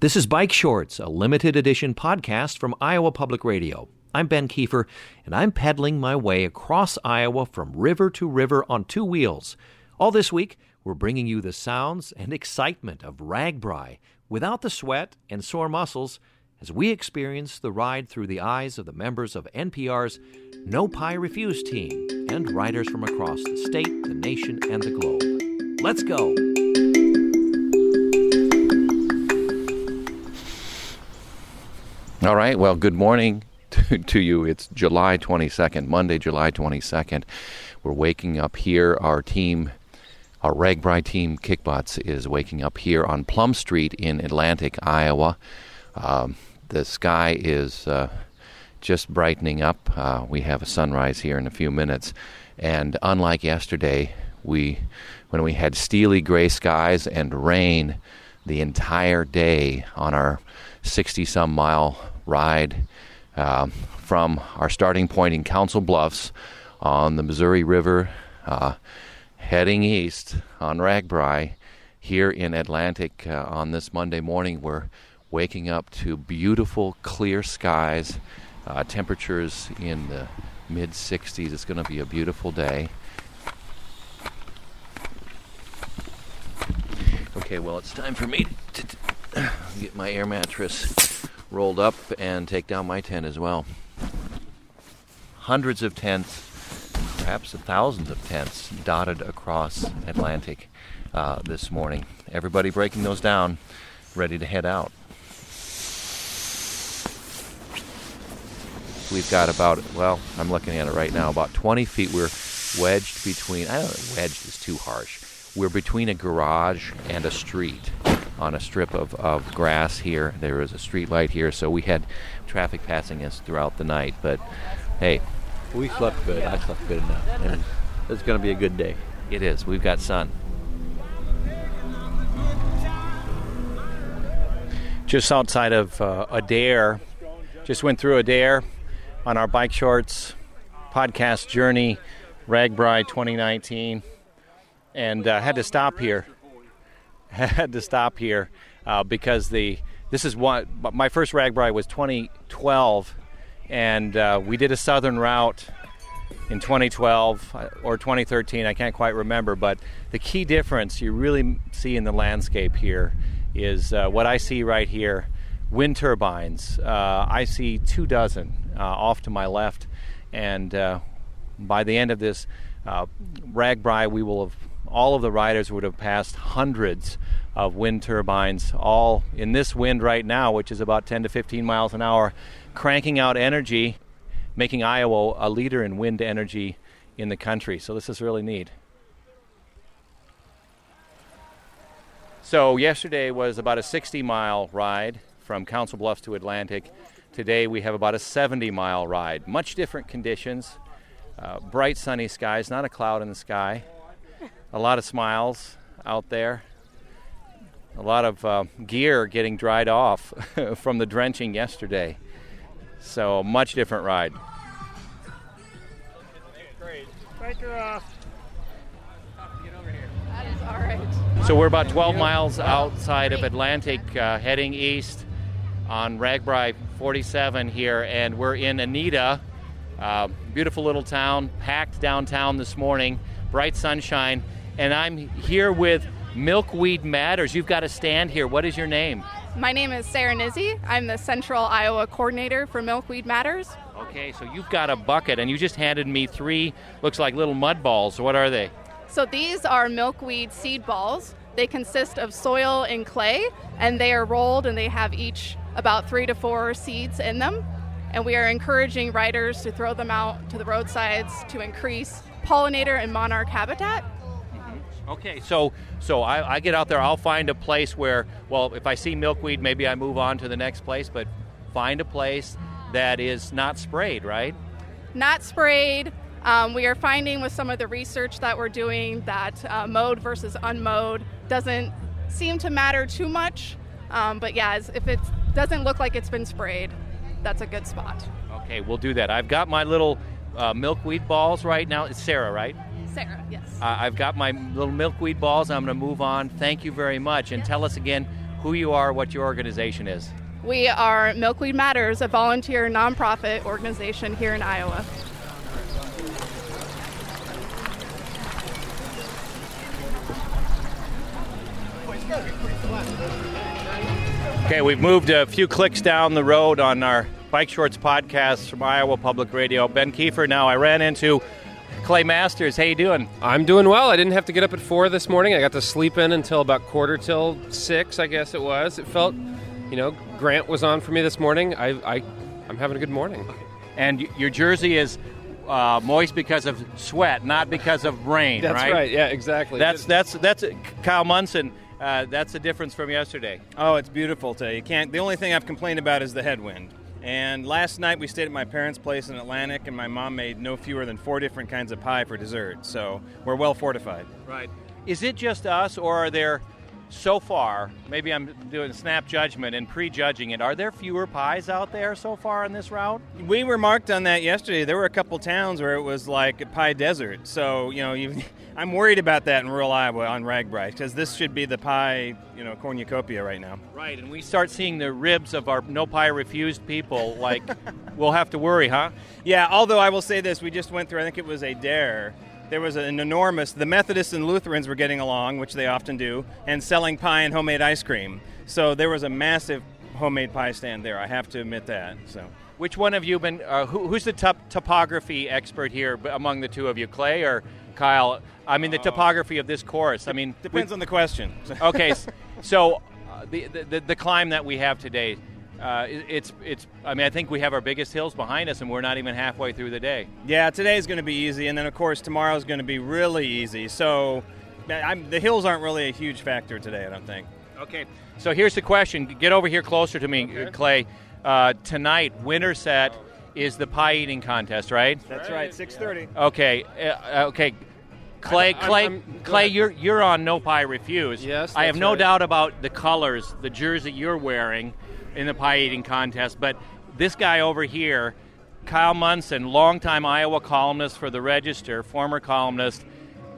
This is Bike Shorts, a limited edition podcast from Iowa Public Radio. I'm Ben Kieffer, and I'm pedaling my way across Iowa from river to river on two wheels. All this week, we're bringing you the sounds and excitement of RAGBRAI without the sweat and sore muscles as we experience the ride through the eyes of the members of NPR's No Pie Refuse team and riders from across the state, the nation, and the globe. Let's go! All right. Well, good morning to, to, you. It's July 22nd, Monday, July 22nd. We're waking up here. Our team, our RAGBRAI team, Kickbutts, is waking up here on Plum Street in Atlantic, Iowa. Um, the sky is uh, just brightening up. Uh, we have a sunrise here in a few minutes. And unlike yesterday, we when we had steely gray skies and rain the entire day on our 60 some mile ride uh, from our starting point in Council Bluffs on the Missouri River, uh, heading east on RAGBRAI here in Atlantic uh, on this Monday morning. We're waking up to beautiful, clear skies, uh, temperatures in the mid 60s. It's going to be a beautiful day. Okay, well, it's time for me to, to get my air mattress rolled up and take down my tent as well. Hundreds of tents, perhaps thousands of tents, dotted across Atlantic uh, this morning. Everybody breaking those down, ready to head out. We've got about, well, I'm looking at it right now, about 20 feet. We're wedged between, I don't know, wedged is too harsh. We're between a garage and a street on a strip of, of grass here. There is a street light here, so we had traffic passing us throughout the night. But hey, we slept good. I slept good enough, and it's going to be a good day. It is. We've got sun. Just outside of uh, Adair, just went through Adair on our bike shorts podcast journey, RAGBRAI 2019, and uh, had to stop here had to stop here uh, because the this is one my first RAGBRAI was 2012, and uh, we did a southern route in 2012 uh, or 2013. I can't quite remember, but the key difference you really see in the landscape here is uh, what I see right here: wind turbines. Uh, I see two dozen uh, off to my left, and by the end of this RAGBRAI, we will have all of the riders would have passed hundreds of wind turbines, all in this wind right now, which is about 10 to 15 miles an hour, cranking out energy, making Iowa a leader in wind energy in the country. So this is really neat. So yesterday was about a 60 mile ride from Council Bluffs to Atlantic. Today we have about a 70 mile ride. Much different conditions. Uh, bright sunny skies, not a cloud in the sky a lot of smiles out there. A lot of uh, gear getting dried off from the drenching yesterday. So, much different ride. Great. Biker off. That is all right. So, we're about 12 miles outside of Atlantic, uh, heading east on RAGBRAI 47 here, and we're in Anita. Uh, beautiful little town, packed downtown this morning, bright sunshine and I'm here with Milkweed Matters. You've got a stand here. What is your name? My name is Sarah Nizzi. I'm the Central Iowa coordinator for Milkweed Matters. Okay, so you've got a bucket, and you just handed me three, looks like little mud balls. What are they? So these are milkweed seed balls. They consist of soil and clay, and they are rolled, and they have each about three to four seeds in them. And we are encouraging riders to throw them out to the roadsides to increase pollinator and monarch habitat. Okay, so so I, I, get out there. I'll find a place where, well, if I see milkweed, maybe I move on to the next place. But find a place that is not sprayed, right? Not sprayed. Um, we are finding with some of the research that we're doing that uh, mowed versus unmowed doesn't seem to matter too much. Um, but yeah, if it doesn't look like it's been sprayed, that's a good spot. Okay, we'll do that. I've got my little uh, milkweed balls right now. It's Sarah, right? Yes. Uh, I've got my little milkweed balls. I'm going to move on. Thank you very much. And tell us again who you are, what your organization is. We are Milkweed Matters, a volunteer nonprofit organization here in Iowa. Okay, we've moved a few clicks down the road on our Bike Shorts podcast from Iowa Public Radio. Ben Kieffer. Now, I ran into Clay Masters. How you doing? I'm doing well. I didn't have to get up at four this morning. I got to sleep in until about quarter till six, I guess it was. It felt, you know, Grant was on for me this morning. I, I I'm having a good morning. And your jersey is uh, moist because of sweat, not because of rain. That's right. Yeah, exactly. That's that's that's Kyle Munson. Uh, that's the difference from yesterday. Oh, it's beautiful today. You can't. The only thing I've complained about is the headwind. And last night we stayed at my parents' place in Atlantic, and my mom made no fewer than four different kinds of pie for dessert. So we're well fortified. Right. Is it just us, or are there so far, maybe I'm doing snap judgment and prejudging it. Are there fewer pies out there so far on this route? We remarked on that yesterday. There were a couple towns where it was like a pie desert. So, you know, you, I'm worried about that in rural Iowa on RAGBRAI because this should be the pie, you know, cornucopia right now. Right, and we start seeing the ribs of our no pie refused people. Like, we'll have to worry, huh? Yeah, although I will say this, we just went through, I think it was Adair there was an enormous the methodists and lutherans were getting along which they often do and selling pie and homemade ice cream. So there was a massive homemade pie stand there i have to admit that so. Which one have you been uh, who, who's the top topography expert here among the two of you clay or kyle? I mean the uh, topography of this course i mean depends on the question. Okay so uh, the, the, the climb that we have today uh, it's it's. I mean, I think we have our biggest hills behind us, and we're not even halfway through the day. Yeah, today is going to be easy, and then of course tomorrow is going to be really easy. So, I'm, the hills aren't really a huge factor today. I don't think. Okay, so here's the question. Get over here closer to me, okay. Clay. Uh, tonight, Winterset is the pie eating contest, right? That's right. Six thirty. Okay. Uh, okay. Clay, I'm, Clay, I'm, Clay, you're you're on No Pie Refuse. Yes, I have no right. doubt about the colors, the jersey you're wearing in the pie eating contest. But this guy over here, Kyle Munson, longtime Iowa columnist for the Register, former columnist.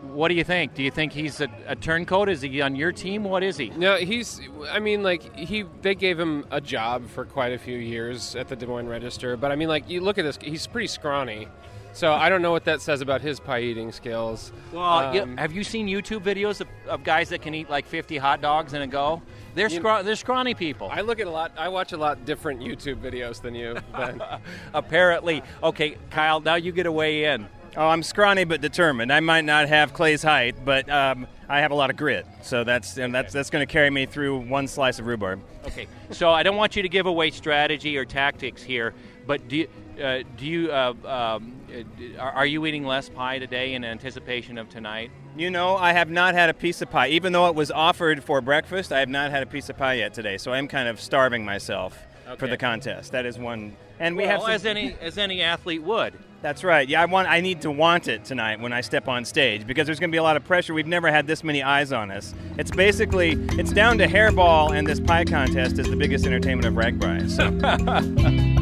What do you think? Do you think he's a, a, turncoat? Is he on your team? What is he? No, he's. I mean, like he. They gave him a job for quite a few years at the Des Moines Register, but I mean, like you look at this. He's pretty scrawny. So I don't know what that says about his pie eating skills. Well, um, yeah, have you seen YouTube videos of, of, guys that can eat like 50 hot dogs in a go? They're scra- they're scrawny people. I look at a lot. I watch a lot different YouTube videos than you. Apparently, okay, Kyle. Now you get a weigh in. Oh, I'm scrawny but determined. I might not have Clay's height, but um, I have a lot of grit. So that's and that's that's going to carry me through one slice of rhubarb. Okay. So I don't want you to give away strategy or tactics here, but do you, uh, do you uh, um, uh, are you eating less pie today in anticipation of tonight? You know, I have not had a piece of pie. Even though it was offered for breakfast, I have not had a piece of pie yet today. So I'm kind of starving myself okay. for the contest. That is one. And we well, have some, as any as any athlete would. That's right. Yeah, I want. I need to want it tonight when I step on stage because there's going to be a lot of pressure. We've never had this many eyes on us. It's basically it's down to hairball, and this pie contest is the biggest entertainment of RAGBRAI. So.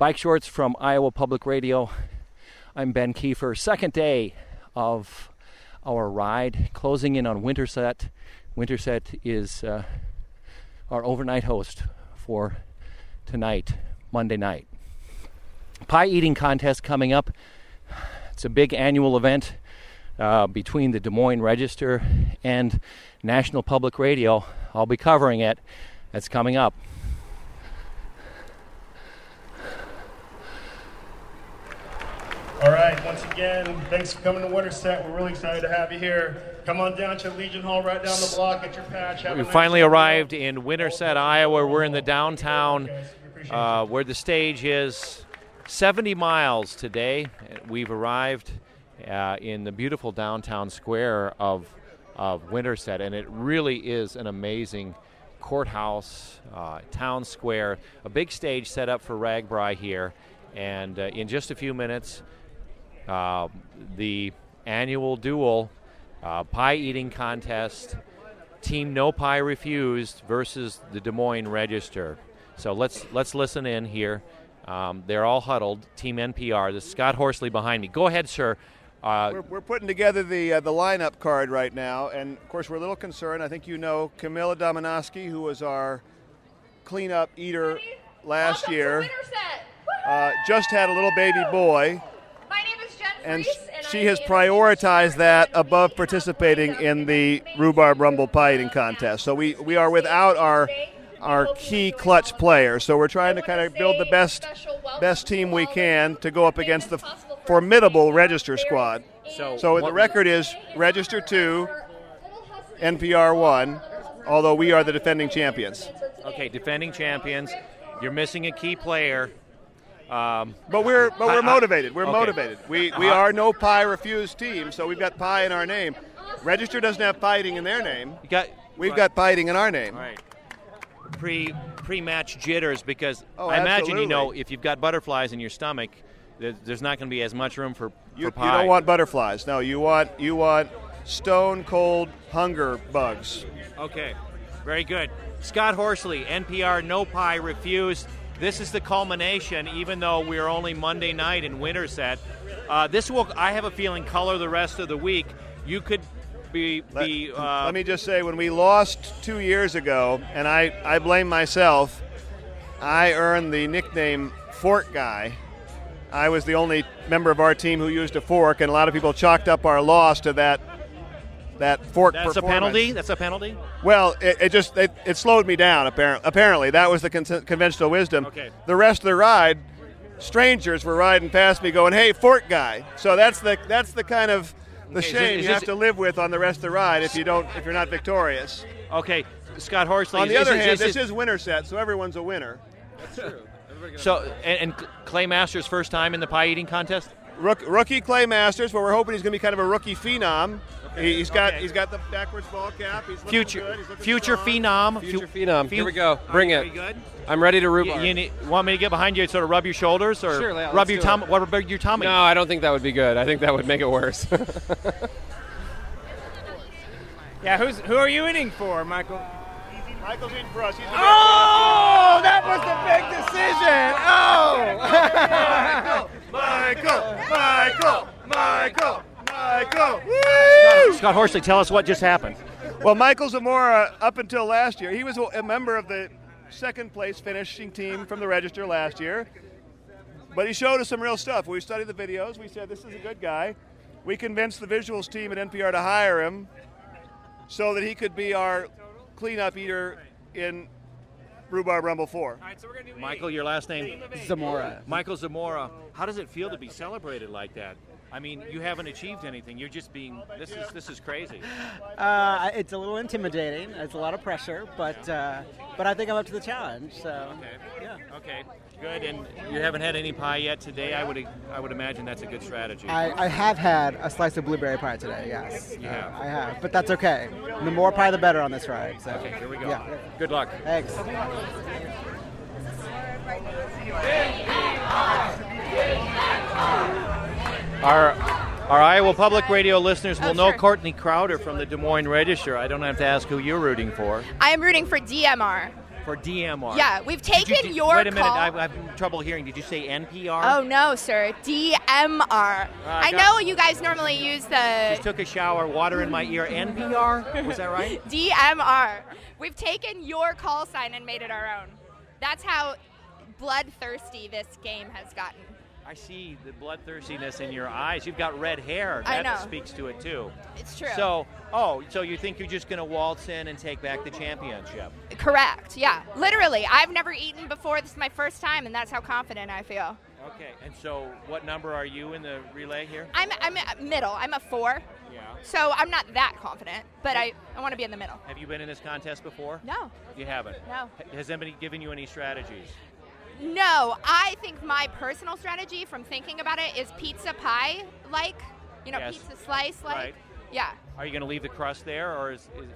Bike Shorts from Iowa Public Radio. I'm Ben Kieffer. Second day of our ride, closing in on Winterset. Winterset is uh, our overnight host for tonight, Monday night. Pie eating contest coming up. It's a big annual event uh, between the Des Moines Register and National Public Radio. I'll be covering it. It's coming up. All right, once again, thanks for coming to Winterset. We're really excited to have you here. Come on down to Legion Hall right down the block, get your patch. we nice finally arrived in Winterset, Iowa. We're in the downtown uh, where the stage is. 70 miles today. We've arrived uh, in the beautiful downtown square of, of Winterset, and it really is an amazing courthouse, uh, town square, a big stage set up for RAGBRAI here. And uh, in just a few minutes, uh, the annual duel uh, pie eating contest, Team No Pie Refused versus the Des Moines Register. So let's let's listen in here. Um, they're all huddled. Team NPR. This is Scott Horsley behind me. Go ahead, sir. Uh, We're, we're putting together the uh, the lineup card right now, and of course we're a little concerned. I think you know Camila Domonoske, who was our cleanup eater last year, uh, just had a little baby boy, My name is Jen and she has prioritized that above participating in the rhubarb rumble pie eating contest. So we we are without our our key clutch player. So we're trying to kind of build the best best team we can to go up against the formidable register squad. So, So the record is register two, NPR one, although we are the defending champions. Okay, defending champions. You're missing a key player. Um, But we're but we're motivated. We're okay. motivated. We we Uh, are no pie refused team, so we've got pie in our name. Register doesn't have fighting in their name. You got We've got fighting in our name. Right. Pre pre match jitters because Oh, I imagine you know if you've got butterflies in your stomach, there's not going to be as much room for, You, for you pie. don't want butterflies. No, you want you want stone cold hunger bugs. Okay, very good. Scott Horsley, NPR, no pie refused. This is the culmination, even though we're only Monday night in Winterset. Uh, this will, I have a feeling, color the rest of the week. You could be Let, be. Uh, let me just say, when we lost two years ago, and I, I blame myself, I earned the nickname Fork Guy. I was the only member of our team who used a fork, and a lot of people chalked up our loss to that that fork That's a penalty. That's a penalty. Well, it, it just it, it slowed me down. Apparently, apparently that was the con- conventional wisdom. Okay. The rest of the ride, strangers were riding past me, going, "Hey, fork guy." So that's the that's the kind of the Okay, shame this- you this- have to live with on the rest of the ride if you don't if you're not victorious. Okay, Scott Horsley. on the is- other is- hand, is- this is Winterset, so everyone's a winner. That's true. so, and, and Clay Masters' first time in the pie eating contest. Rook, rookie Clay Masters, but we're hoping he's going to be kind of a rookie phenom. He, he's got Okay. he's got the backwards ball cap. He's Future, good. He's future strong. phenom. Future Fu- phenom. Here we go. Bring you- it. good? I'm ready to You, rhubarb. you need, want me to get behind you and sort of rub your shoulders or Sure, yeah, rub your do tummy? it. What about your tummy? no, I don't think that would be good. I think that would make it worse. Yeah, who's who are you eating for, Michael? Michael's eating for us. He's the Oh, that was the big decision. Oh. Michael, Michael, Michael, Michael. Scott, Scott Horsley, tell us what just happened. Well, Michael Zamora, up until last year, he was a member of the second place finishing team from the register last year. But he showed us some real stuff. We studied the videos. We said, this is a good guy. We convinced the visuals team at NPR to hire him so that he could be our cleanup eater in Rhubarb Rumble 4. Michael, your last name? Zamora. Michael Zamora. How does it feel to be celebrated like that? I mean, you haven't achieved anything. You're just being. This is this is crazy. Uh, it's a little intimidating. It's a lot of pressure, but uh, but I think I'm up to the challenge. So okay. yeah. Okay. Good. And you haven't had any pie yet today. I would I would imagine that's a good strategy. I, I have had a slice of blueberry pie today. Yes, You Uh. I have, but that's okay. The more pie, the better on this ride. So Okay, here we go. Yeah. Good luck. Thanks. Our our Iowa Public Radio listeners will Oh, know sure. Courtney Crowder from the Des Moines Register. I don't have to ask who you're rooting for. I am rooting for DMR. For DMR. Yeah, we've you- taken did- your Wait a minute. I, I have trouble hearing. Did you say NPR? Oh no, sir. DMR. Uh, I know you guys normally use the Just took a shower, water in my ear. NPR? Was that right? DMR. We've taken your call sign and made it our own. That's how bloodthirsty this game has gotten. I see the bloodthirstiness in your eyes. You've got red hair. I That know. speaks to it too. It's true. So, oh, so you think you're just going to waltz in and take back the championship? Correct. Yeah. Literally, I've never eaten before. This is my first time, and that's how confident I feel. Okay. And so, what number are you in the relay here? I'm I'm middle. I'm a four. Yeah. So I'm not that confident, but I, I want to be in the middle. Have you been in this contest before? No. You haven't. No. Has anybody given you any strategies? No, I think my personal strategy from thinking about it is pizza pie like, you know, Yes. pizza slice like. Right. Yeah. Are you going to leave the crust there, or is, is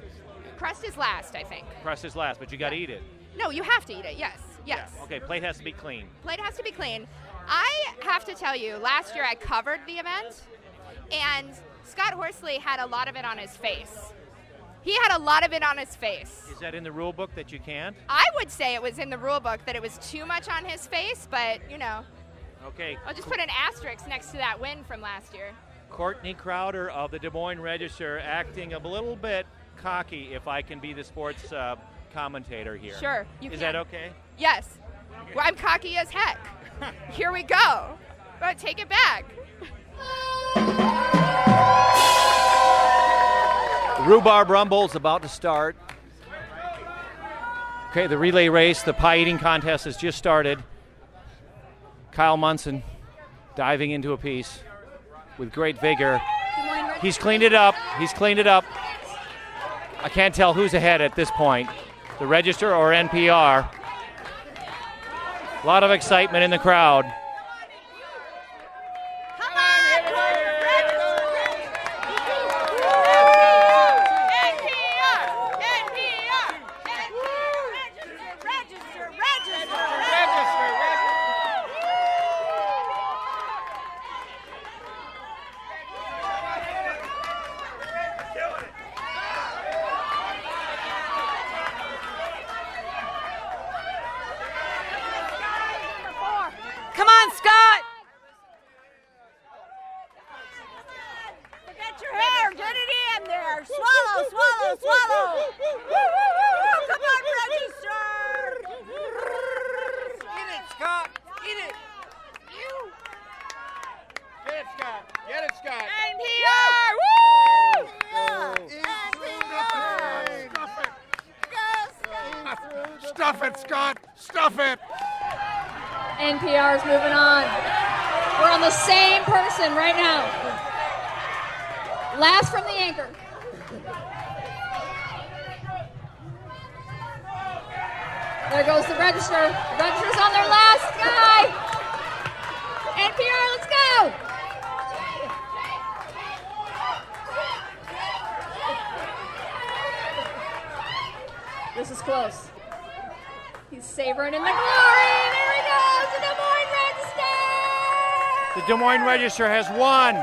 Crust is last, I think. crust is last? But you got to eat it. No, you have to eat it. Yes. Yes. Okay. Plate has to be clean. Plate has to be clean. I have to tell you, last year I covered the event, and Scott Horsley had a lot of it on his face. He had a lot of it on his face. Is that in the rule book that you can't? I would say it was in the rule book that it was too much on his face, but you know, Okay. I'll just put an asterisk next to that win from last year. Courtney Crowder of the Des Moines Register acting a little bit cocky, if I can be the sports uh, commentator here. Sure, you Is can. that okay? Yes. Well, I'm cocky as heck. Here we go. But take it back. Rhubarb Rumble's about to start. Okay, the relay race, the pie eating contest has just started. Kyle Munson diving into a piece with great vigor. He's cleaned it up. He's cleaned it up. I can't tell who's ahead at this point the Register or NPR. A lot of excitement in the crowd. Come on, Scott! Forget your hair. Get it in there. Swallow, swallow, swallow. Come on, register. Get it, Scott. Get it. Get it, Scott. Get it, Scott. NPR. Woo! Stuff it, Scott. Stuff it. NPR is moving on. We're on the same person right now. Last from the anchor. There goes the register. The register's on their last guy. NPR, let's go. This is close. He's savoring in the glory. Goes, the Des Moines Register. The Des Moines Register has won.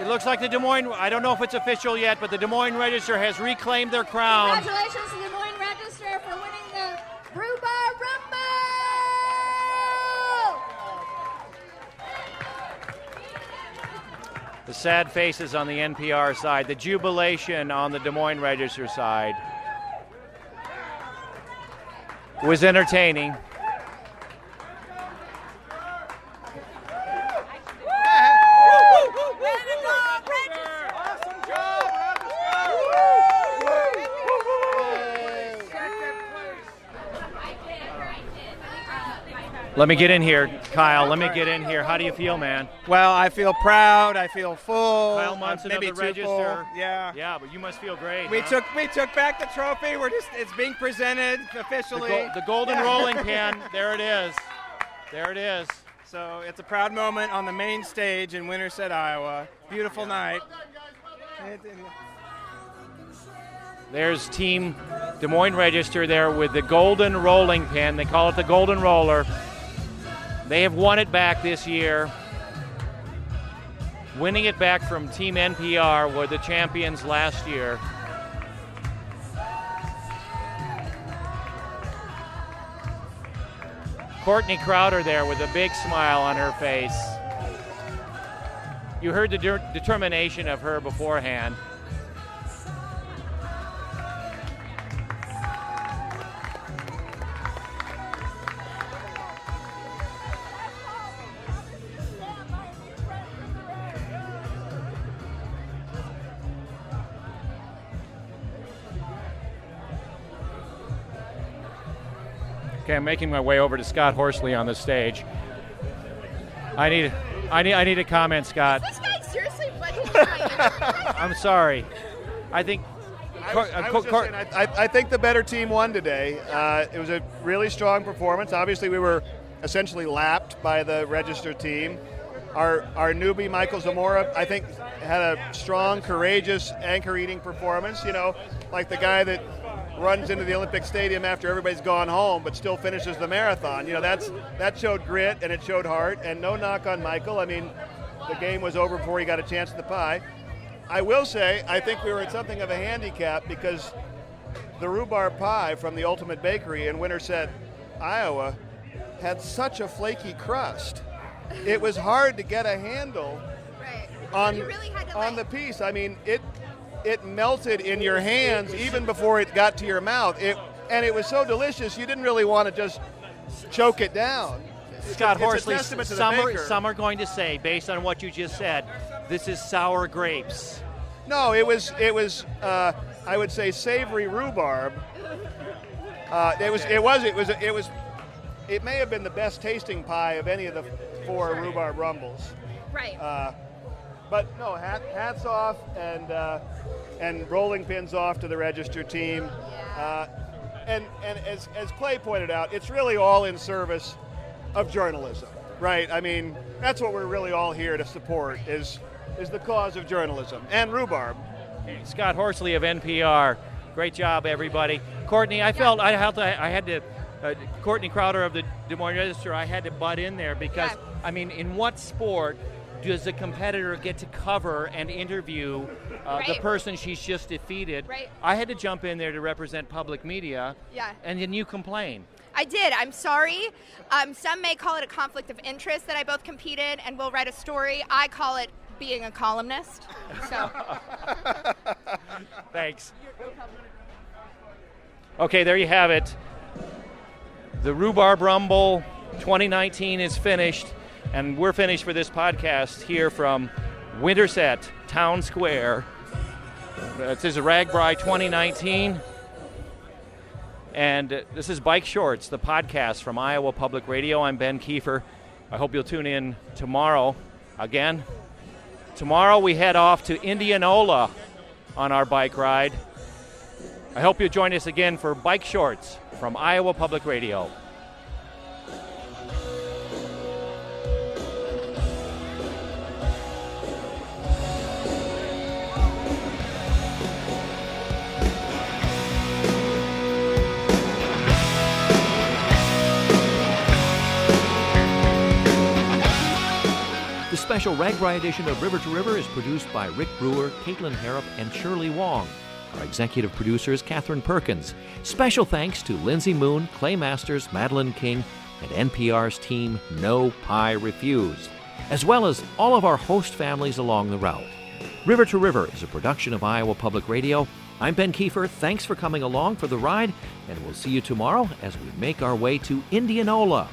It looks like the Des Moines, I don't know if it's official yet, but the Des Moines Register has reclaimed their crown. Congratulations to the Des Moines Register for winning the Rhubarb Rumble. The sad faces on the NPR side, the jubilation on the Des Moines Register side. It was entertaining. Let me get in here, Kyle. Let me get in here. How do you feel, man? Well, I feel proud. I feel full. Kyle Munson maybe of the Register. full. Yeah. Yeah, but you must feel great. We huh? took we took back the trophy. We're just it's being presented the, officially. go- the golden Yeah. rolling pin. There it is. There it is. So it's a proud moment on the main stage in Winterset, Iowa. Beautiful night. There's Team Des Moines Register there with the golden rolling pin. They call it the golden roller. They have won it back this year. Winning it back from Team NPR were the champions last year. Courtney Crowder there with a big smile on her face. You heard the de- determination of her beforehand. Okay, I'm making my way over to Scott Horsley on the stage. I need, I need, I need a comment, Scott. This guy seriously budgeted I'm sorry. I think. I was, I, was just saying, I, I, I think the better team won today. Uh, it was a really strong performance. Obviously, we were essentially lapped by the Register team. Our our newbie Michael Zamora, I think, had a strong, courageous anchor eating performance. You know, like the guy that runs into the Olympic Stadium after everybody's gone home, but still finishes the marathon. You know, that's that showed grit and it showed heart. And no knock on Michael. I mean, the game was over before he got a chance at the pie. I will say, I think we were at something of a handicap because the rhubarb pie from the Ultimate Bakery in Winterset, Iowa, had such a flaky crust. It was hard to get a handle on really on the piece. I mean, it it melted in your hands even before it got to your mouth. It and it was so delicious you didn't really want to just choke it down. Scott it's Horsley, testament to the some, are, some are going to say, based on what you just said, this is sour grapes. No, it was it was uh, I would say savory rhubarb. Uh, it was it was it was it was it may have been the best tasting pie of any of the four rhubarb rumbles. Right. Uh, but no, hat, hats off and uh, and rolling pins off to the register team. Uh, and and as, as Clay pointed out, it's really all in service of journalism, right? I mean, that's what we're really all here to support is is the cause of journalism and rhubarb. Hey, Scott Horsley of NPR. Great job, everybody. Courtney, I felt I had to, I had to uh, Courtney Crowder of the Des Moines Register, I had to butt in there because, I mean, in what sport does a competitor get to cover and interview uh, the person she's just defeated? Right. I had to jump in there to represent public media, Yeah. and then you complain. I did. I'm sorry. Um, some may call it a conflict of interest that I both competed and will write a story. I call it being a columnist. So. Thanks. Okay, there you have it. The Rhubarb Rumble 2019 is finished, and we're finished for this podcast here from Winterset Town Square. Uh, This is RAGBRAI 2019, and uh, this is Bike Shorts, the podcast from Iowa Public Radio. I'm Ben Kieffer. I hope you'll tune in tomorrow again. Tomorrow we head off to Indianola on our bike ride. I hope you'll join us again for Bike Shorts from Iowa Public Radio. Special RAGBRAI edition of River to River is produced by Rick Brewer, Caitlin Harrop, and Shirley Wong. Our executive producer is Katherine Perkins. Special thanks to Lindsay Moon, Clay Masters, Madeline King, and NPR's team No Pie Refused, as well as all of our host families along the route. River to River is a production of Iowa Public Radio. I'm Ben Kieffer. Thanks for coming along for the ride, and we'll see you tomorrow as we make our way to Indianola.